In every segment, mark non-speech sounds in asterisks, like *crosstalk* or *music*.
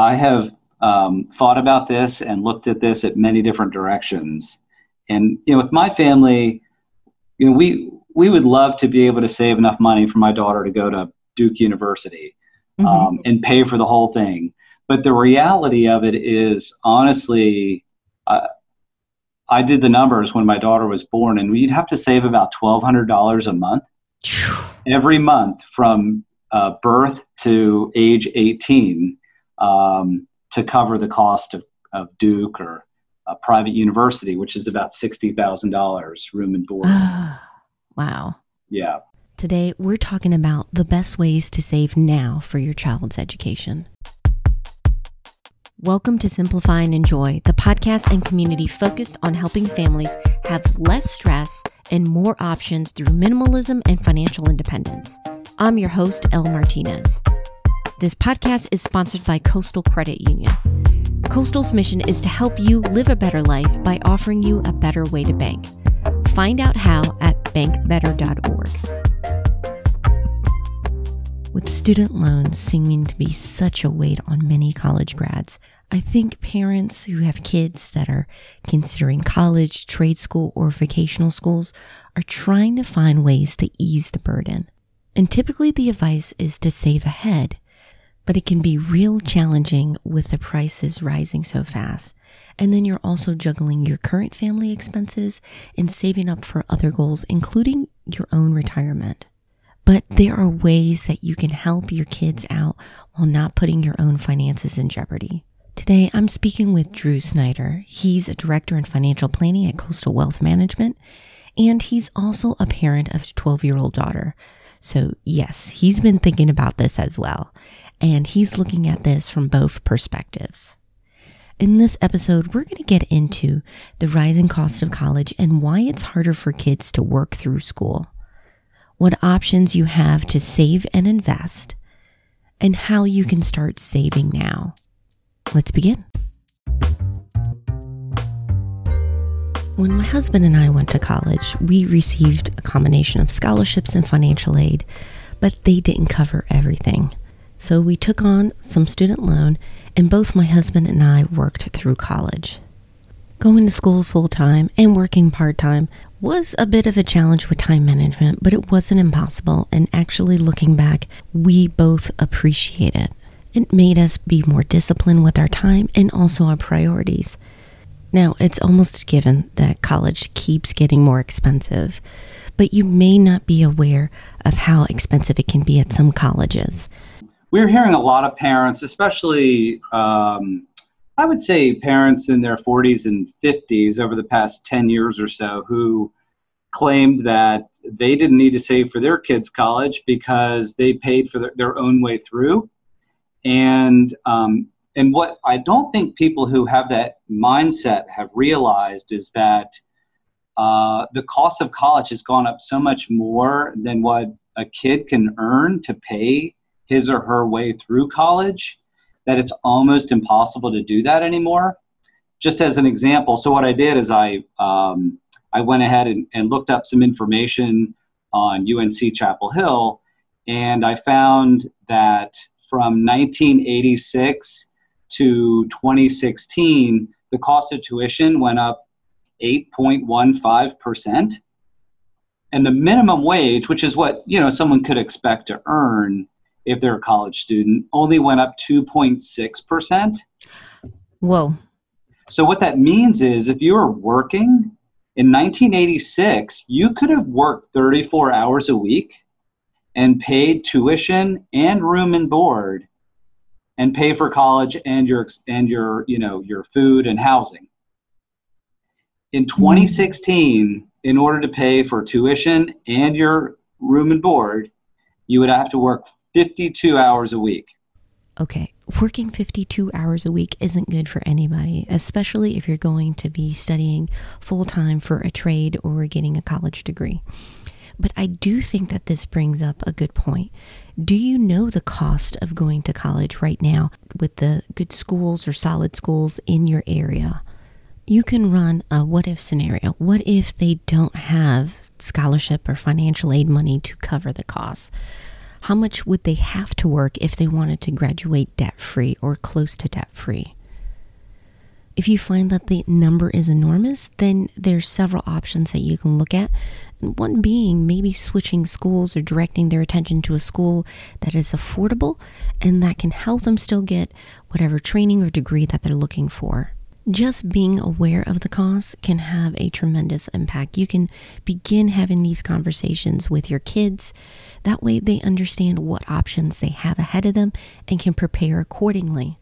I have um, thought about this and looked at this at many different directions. And you know, with my family, you know, we we would love to be able to save enough money for my daughter to go to Duke University mm-hmm. um, and pay for the whole thing. But the reality of it is, honestly, uh, I did the numbers when my daughter was born, and we'd have to save about twelve hundred dollars a month every month from uh, birth to age eighteen um, to cover the cost of, of Duke or a private university, which is about sixty thousand dollars room and board. wow. Yeah. Today, we're talking about the best ways to save now for your child's education. Welcome to Simplify and Enjoy, the podcast and community focused on helping families have less stress and more options through minimalism and financial independence. I'm your host, Elle Martinez. This podcast is sponsored by Coastal Credit Union. Coastal's mission is to help you live a better life by offering you a better way to bank. Find out how at bankbetter.org. With student loans seeming to be such a weight on many college grads, I think parents who have kids that are considering college, trade school, or vocational schools are trying to find ways to ease the burden. And typically the advice is to save ahead, but it can be real challenging with the prices rising so fast. And then you're also juggling your current family expenses and saving up for other goals, including your own retirement. But there are ways that you can help your kids out while not putting your own finances in jeopardy. Today, I'm speaking with Drew Snyder. He's a director in financial planning at Coastal Wealth Management, and he's also a parent of a 12 year old daughter. So, yes, he's been thinking about this as well, and he's looking at this from both perspectives. In this episode, we're going to get into the rising cost of college and why it's harder for kids to work through school, what options you have to save and invest, and how you can start saving now. Let's begin. When my husband and I went to college, we received a combination of scholarships and financial aid, but they didn't cover everything. So we took on some student loan, and both my husband and I worked through college. Going to school full time and working part time was a bit of a challenge with time management, but it wasn't impossible. And actually, looking back, we both appreciate it. It made us be more disciplined with our time and also our priorities. Now, it's almost given that college keeps getting more expensive, but you may not be aware of how expensive it can be at some colleges. We're hearing a lot of parents, especially, um, I would say, parents in their 40s and 50s over the past 10 years or so, who claimed that they didn't need to save for their kids' college because they paid for their, their own way through. And um, and what I don't think people who have that mindset have realized is that uh, the cost of college has gone up so much more than what a kid can earn to pay his or her way through college that it's almost impossible to do that anymore. Just as an example, so what I did is I um, I went ahead and, and looked up some information on UNC Chapel Hill, and I found that from 1986 to 2016, the cost of tuition went up 8.15%. And the minimum wage, which is what, you know, someone could expect to earn if they're a college student, only went up 2.6%. Whoa. So what that means is if you were working in 1986, you could have worked 34 hours a week and paid tuition and room and board and pay for college and your and your you know your food and housing in mm-hmm. 2016 in order to pay for tuition and your room and board you would have to work 52 hours a week okay working 52 hours a week isn't good for anybody especially if you're going to be studying full time for a trade or getting a college degree but I do think that this brings up a good point. Do you know the cost of going to college right now with the good schools or solid schools in your area? You can run a what if scenario. What if they don't have scholarship or financial aid money to cover the costs? How much would they have to work if they wanted to graduate debt free or close to debt free? If you find that the number is enormous, then there's several options that you can look at. One being maybe switching schools or directing their attention to a school that is affordable and that can help them still get whatever training or degree that they're looking for. Just being aware of the cost can have a tremendous impact. You can begin having these conversations with your kids. That way, they understand what options they have ahead of them and can prepare accordingly.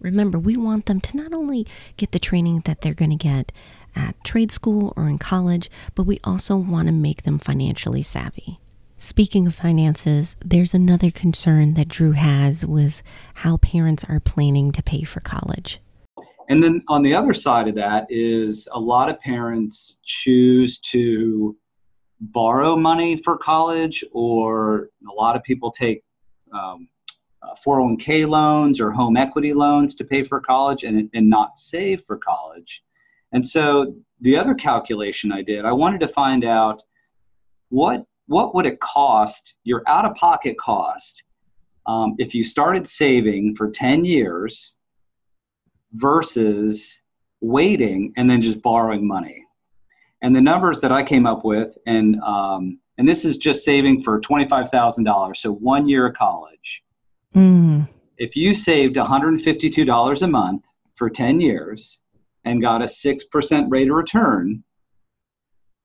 Remember, we want them to not only get the training that they're going to get at trade school or in college, but we also want to make them financially savvy. Speaking of finances, there's another concern that Drew has with how parents are planning to pay for college. And then on the other side of that is a lot of parents choose to borrow money for college, or a lot of people take um, uh, 401k loans or home equity loans to pay for college and, and not save for college. And so the other calculation I did, I wanted to find out what what would it cost your out of pocket cost um, if you started saving for 10 years versus waiting and then just borrowing money. And the numbers that I came up with, and um, and this is just saving for twenty five thousand dollars, so one year of college. Mm. If you saved one hundred and fifty two dollars a month for ten years and got a six percent rate of return,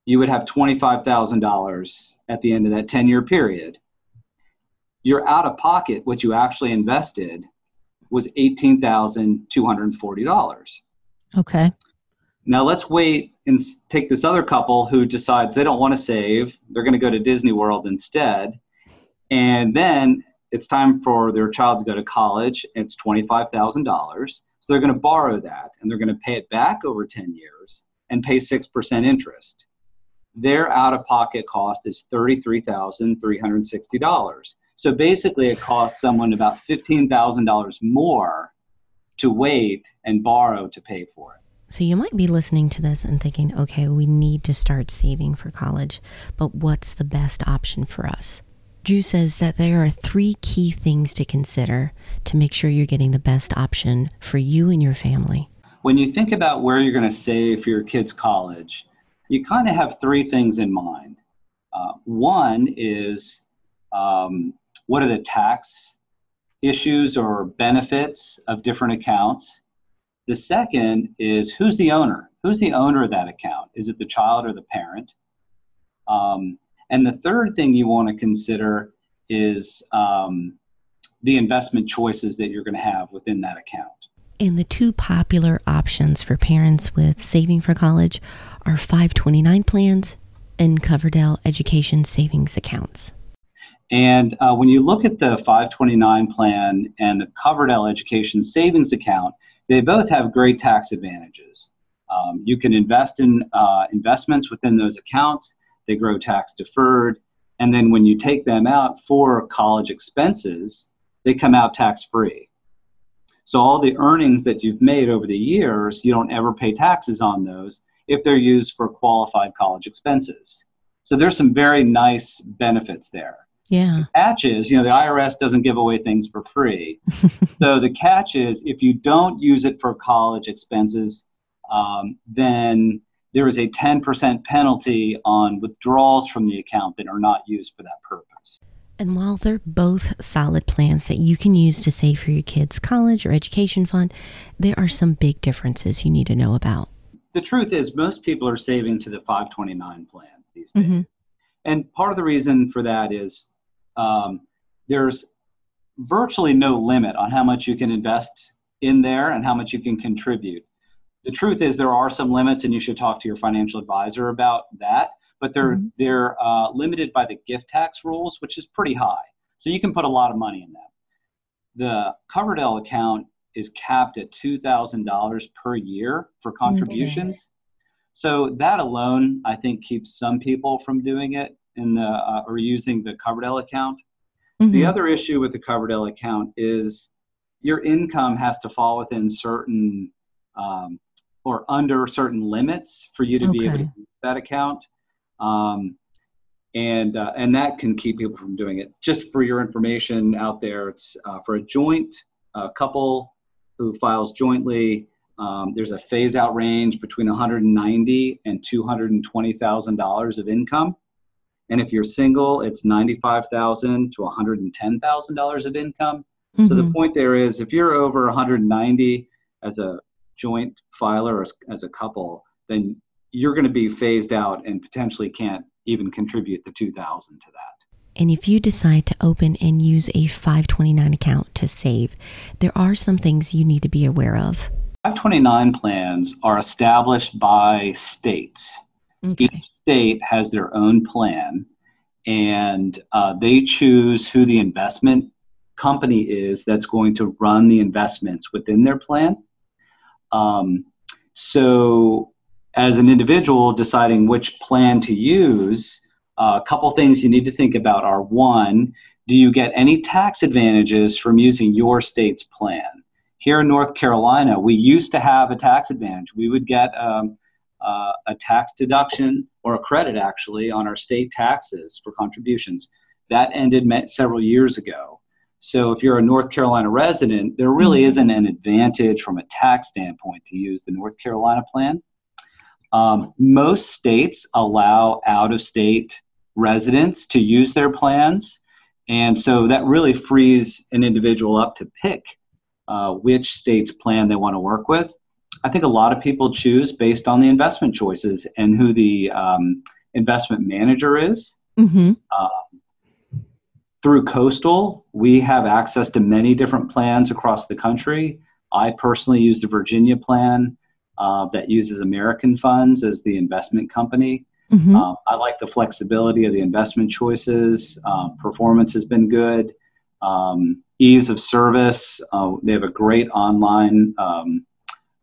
you would have twenty five thousand dollars at the end of that ten year period. You're out of pocket, what you actually invested, was $18,240. Okay. Now let's wait and take this other couple who decides they don't want to save. They're going to go to Disney World instead. And then it's time for their child to go to college. It's $25,000. So they're going to borrow that and they're going to pay it back over 10 years and pay 6% interest. Their out of pocket cost is $33,360. So basically, it costs someone about $15,000 more to wait and borrow to pay for it. So you might be listening to this and thinking, okay, we need to start saving for college, but what's the best option for us? Drew says that there are three key things to consider to make sure you're getting the best option for you and your family. When you think about where you're going to save for your kids' college, you kind of have three things in mind. Uh, one is um, what are the tax issues or benefits of different accounts. The second is who's the owner? Who's the owner of that account? Is it the child or the parent? Um, and the third thing you want to consider is um, the investment choices that you're going to have within that account. And the two popular options for parents with saving for college are 529 plans and Coverdell Education Savings Accounts. And uh, when you look at the 529 plan and the Coverdell Education Savings Account, they both have great tax advantages. Um, you can invest in uh, investments within those accounts, they grow tax deferred. And then when you take them out for college expenses, they come out tax free. So all the earnings that you've made over the years, you don't ever pay taxes on those if they're used for qualified college expenses. So there's some very nice benefits there. Yeah. The catch is, you know, the IRS doesn't give away things for free. *laughs* so the catch is, if you don't use it for college expenses, um, then there is a 10% penalty on withdrawals from the account that are not used for that purpose. And while they're both solid plans that you can use to save for your kids' college or education fund, there are some big differences you need to know about. The truth is, most people are saving to the 529 plan these days. Mm-hmm. And part of the reason for that is um, there's virtually no limit on how much you can invest in there and how much you can contribute. The truth is there are some limits, and you should talk to your financial advisor about that. But they're mm-hmm. they're uh, limited by the gift tax rules, which is pretty high. So you can put a lot of money in that. The Coverdell account is capped at two thousand dollars per year for contributions. Okay. So that alone, I think, keeps some people from doing it in the uh, or using the Coverdell account. Mm-hmm. The other issue with the Coverdell account is your income has to fall within certain um, or under certain limits for you to okay. be able to use that account. Um, and uh, and that can keep people from doing it. Just for your information out there, it's uh, for a joint uh, couple who files jointly. Um, there's a phase out range between 190 and 220 thousand dollars of income, and if you're single, it's 95 thousand to 110 thousand dollars of income. Mm-hmm. So the mm-hmm. point there is, if you're over 190 as a joint filer or as, as a couple, then you're going to be phased out and potentially can't even contribute the 2000 to that. And if you decide to open and use a 529 account to save, there are some things you need to be aware of. 529 plans are established by states. Okay. Each state has their own plan, and uh, they choose who the investment company is that's going to run the investments within their plan. Um, so as an individual deciding which plan to use, uh, a couple things you need to think about are one, do you get any tax advantages from using your state's plan? Here in North Carolina, we used to have a tax advantage. We would get um, uh, a tax deduction or a credit actually on our state taxes for contributions. That ended several years ago. So if you're a North Carolina resident, there really mm-hmm. isn't an advantage from a tax standpoint to use the North Carolina plan. Um, most states allow out of state residents to use their plans. And so that really frees an individual up to pick uh, which state's plan they want to work with. I think a lot of people choose based on the investment choices and who the um, investment manager is. Mm-hmm. Uh, through Coastal, we have access to many different plans across the country. I personally use the Virginia plan uh, that uses American funds as the investment company. Mm-hmm. Uh, I like the flexibility of the investment choices. Uh, performance has been good. Um, ease of service. Uh, they have a great online um,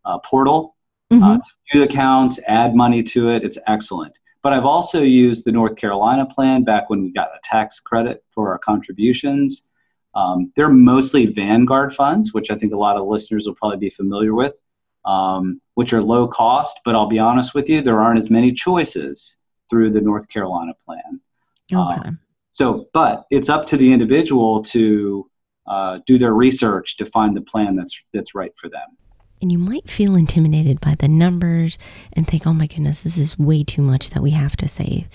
uh, portal uh, mm-hmm. to view accounts, add money to it. It's excellent. But I've also used the North Carolina plan back when we got a tax credit for our contributions. Um, they're mostly Vanguard funds, which I think a lot of listeners will probably be familiar with um, which are low cost, but I'll be honest with you, there aren't as many choices through the North Carolina plan. Okay. Um, so, but it's up to the individual to uh, do their research to find the plan that's that's right for them. And you might feel intimidated by the numbers and think, "Oh my goodness, this is way too much that we have to save."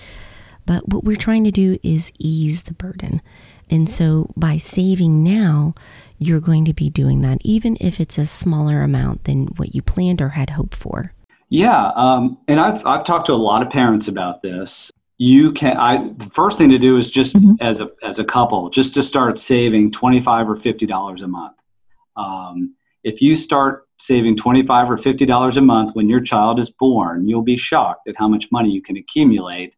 But what we're trying to do is ease the burden. And so by saving now, you're going to be doing that, even if it's a smaller amount than what you planned or had hoped for. Yeah, um, and I've I've talked to a lot of parents about this. You can I the first thing to do is just mm-hmm. as a as a couple just to start saving twenty five or fifty dollars a month. Um, if you start saving twenty five or fifty dollars a month when your child is born, you'll be shocked at how much money you can accumulate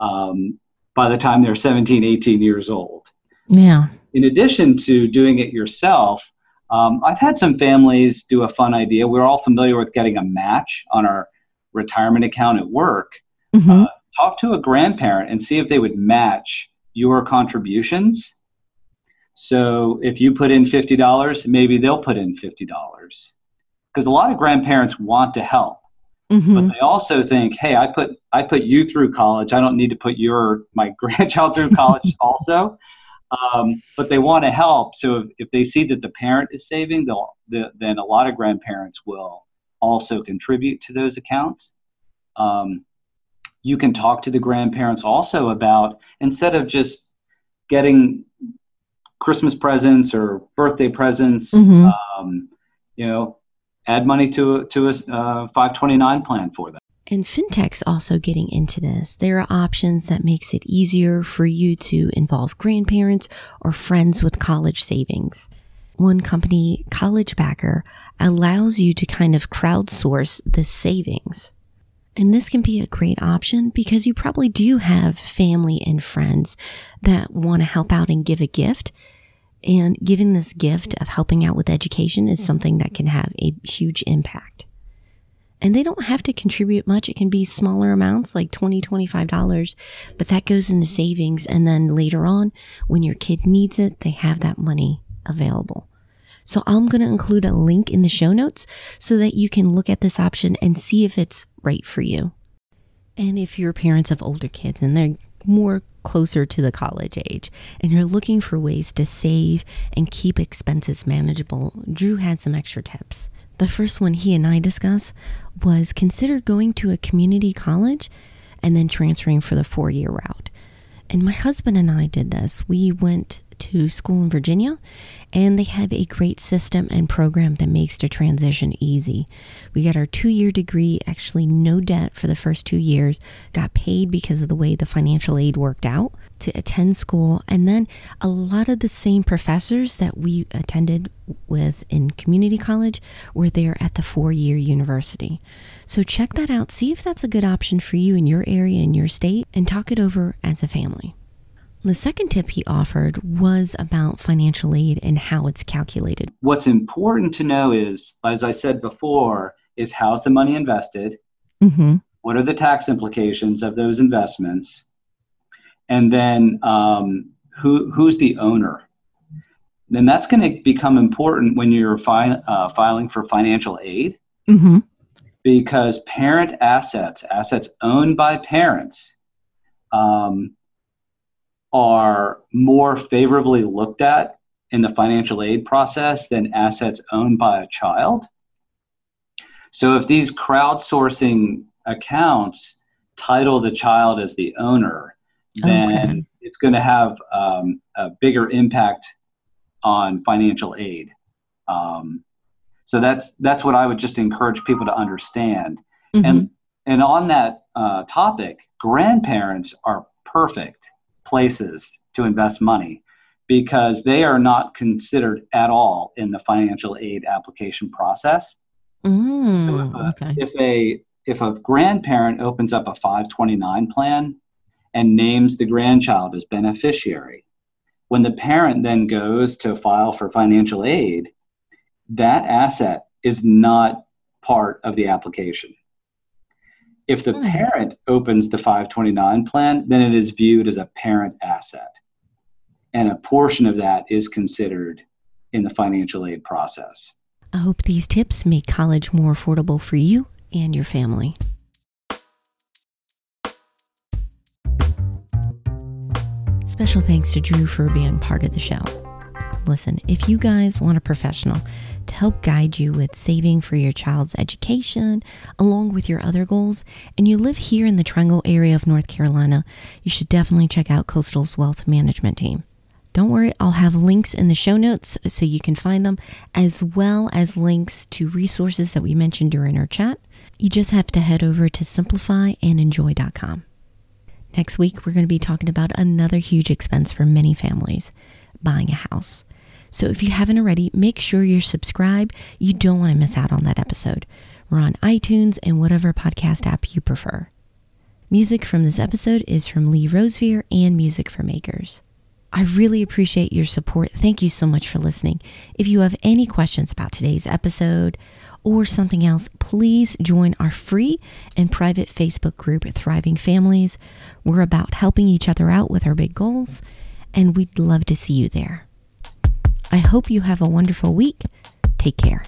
um, by the time they're 17, 18 years old. Yeah in addition to doing it yourself, um, I've had some families do a fun idea. We're all familiar with getting a match on our retirement account at work. Mm-hmm. Uh, talk to a grandparent and see if they would match your contributions. So if you put in $50, maybe they'll put in $50. Because a lot of grandparents want to help. Mm-hmm. But they also think, hey, I put I put you through college. I don't need to put your my *laughs* grandchild through college *laughs* also um, but they want to help. So if, if, they see that the parent is saving, they'll, the, then a lot of grandparents will also contribute to those accounts. Um, you can talk to the grandparents also about instead of just getting Christmas presents or birthday presents, mm-hmm. um, you know, add money to to a uh, 529 plan for them. And fintech's also getting into this. There are options that makes it easier for you to involve grandparents or friends with college savings. One company, College Backer, allows you to kind of crowdsource the savings. And this can be a great option because you probably do have family and friends that want to help out and give a gift. And giving this gift of helping out with education is something that can have a huge impact. And they don't have to contribute much. It can be smaller amounts, like $20, $25, but that goes into savings. And then later on, when your kid needs it, they have that money available. So I'm going to include a link in the show notes so that you can look at this option and see if it's right for you. And if you're parents of older kids and they're more closer to the college age and you're looking for ways to save and keep expenses manageable, Drew had some extra tips. The first one he and I discussed was consider going to a community college and then transferring for the four year route. And my husband and I did this. We went to school in Virginia, and they have a great system and program that makes the transition easy. We got our two year degree, actually, no debt for the first two years, got paid because of the way the financial aid worked out to attend school, and then a lot of the same professors that we attended with in community college were there at the four year university. So check that out, see if that's a good option for you in your area, in your state, and talk it over as a family. The second tip he offered was about financial aid and how it's calculated. What's important to know is, as I said before, is how's the money invested? Mm-hmm. What are the tax implications of those investments? And then um, who, who's the owner? Then that's going to become important when you're fi- uh, filing for financial aid Mm-hmm. because parent assets, assets owned by parents, um, are more favorably looked at in the financial aid process than assets owned by a child. So if these crowdsourcing accounts title the child as the owner, then Okay. it's going to have um, a bigger impact on financial aid. Um, so that's that's what I would just encourage people to understand. Mhm. And and on that uh, topic, grandparents are perfect places to invest money because they are not considered at all in the financial aid application process. Mm, Uh, okay. If a if a grandparent opens up a 529 plan and names the grandchild as beneficiary, when the parent then goes to file for financial aid, that asset is not part of the application. If the Hmm. parent opens the 529 plan, then it is viewed as a parent asset. And a portion of that is considered in the financial aid process. I hope these tips make college more affordable for you and your family. Special thanks to Drew for being part of the show. Listen, if you guys want a professional to help guide you with saving for your child's education, along with your other goals, and you live here in the Triangle area of North Carolina, you should definitely check out Coastal's Wealth Management Team. Don't worry, I'll have links in the show notes so you can find them, as well as links to resources that we mentioned during our chat. You just have to head over to simplifyandenjoy.com. Next week, we're going to be talking about another huge expense for many families buying a house. So if you haven't already, make sure you're subscribed. You don't want to miss out on that episode. We're on iTunes and whatever podcast app you prefer. Music from this episode is from Lee Rosevere and Music for Makers. I really appreciate your support. Thank you so much for listening. If you have any questions about today's episode or something else, please join our free and private Facebook group, Thriving Families. We're about helping each other out with our big goals, and we'd love to see you there. I hope you have a wonderful week. Take care.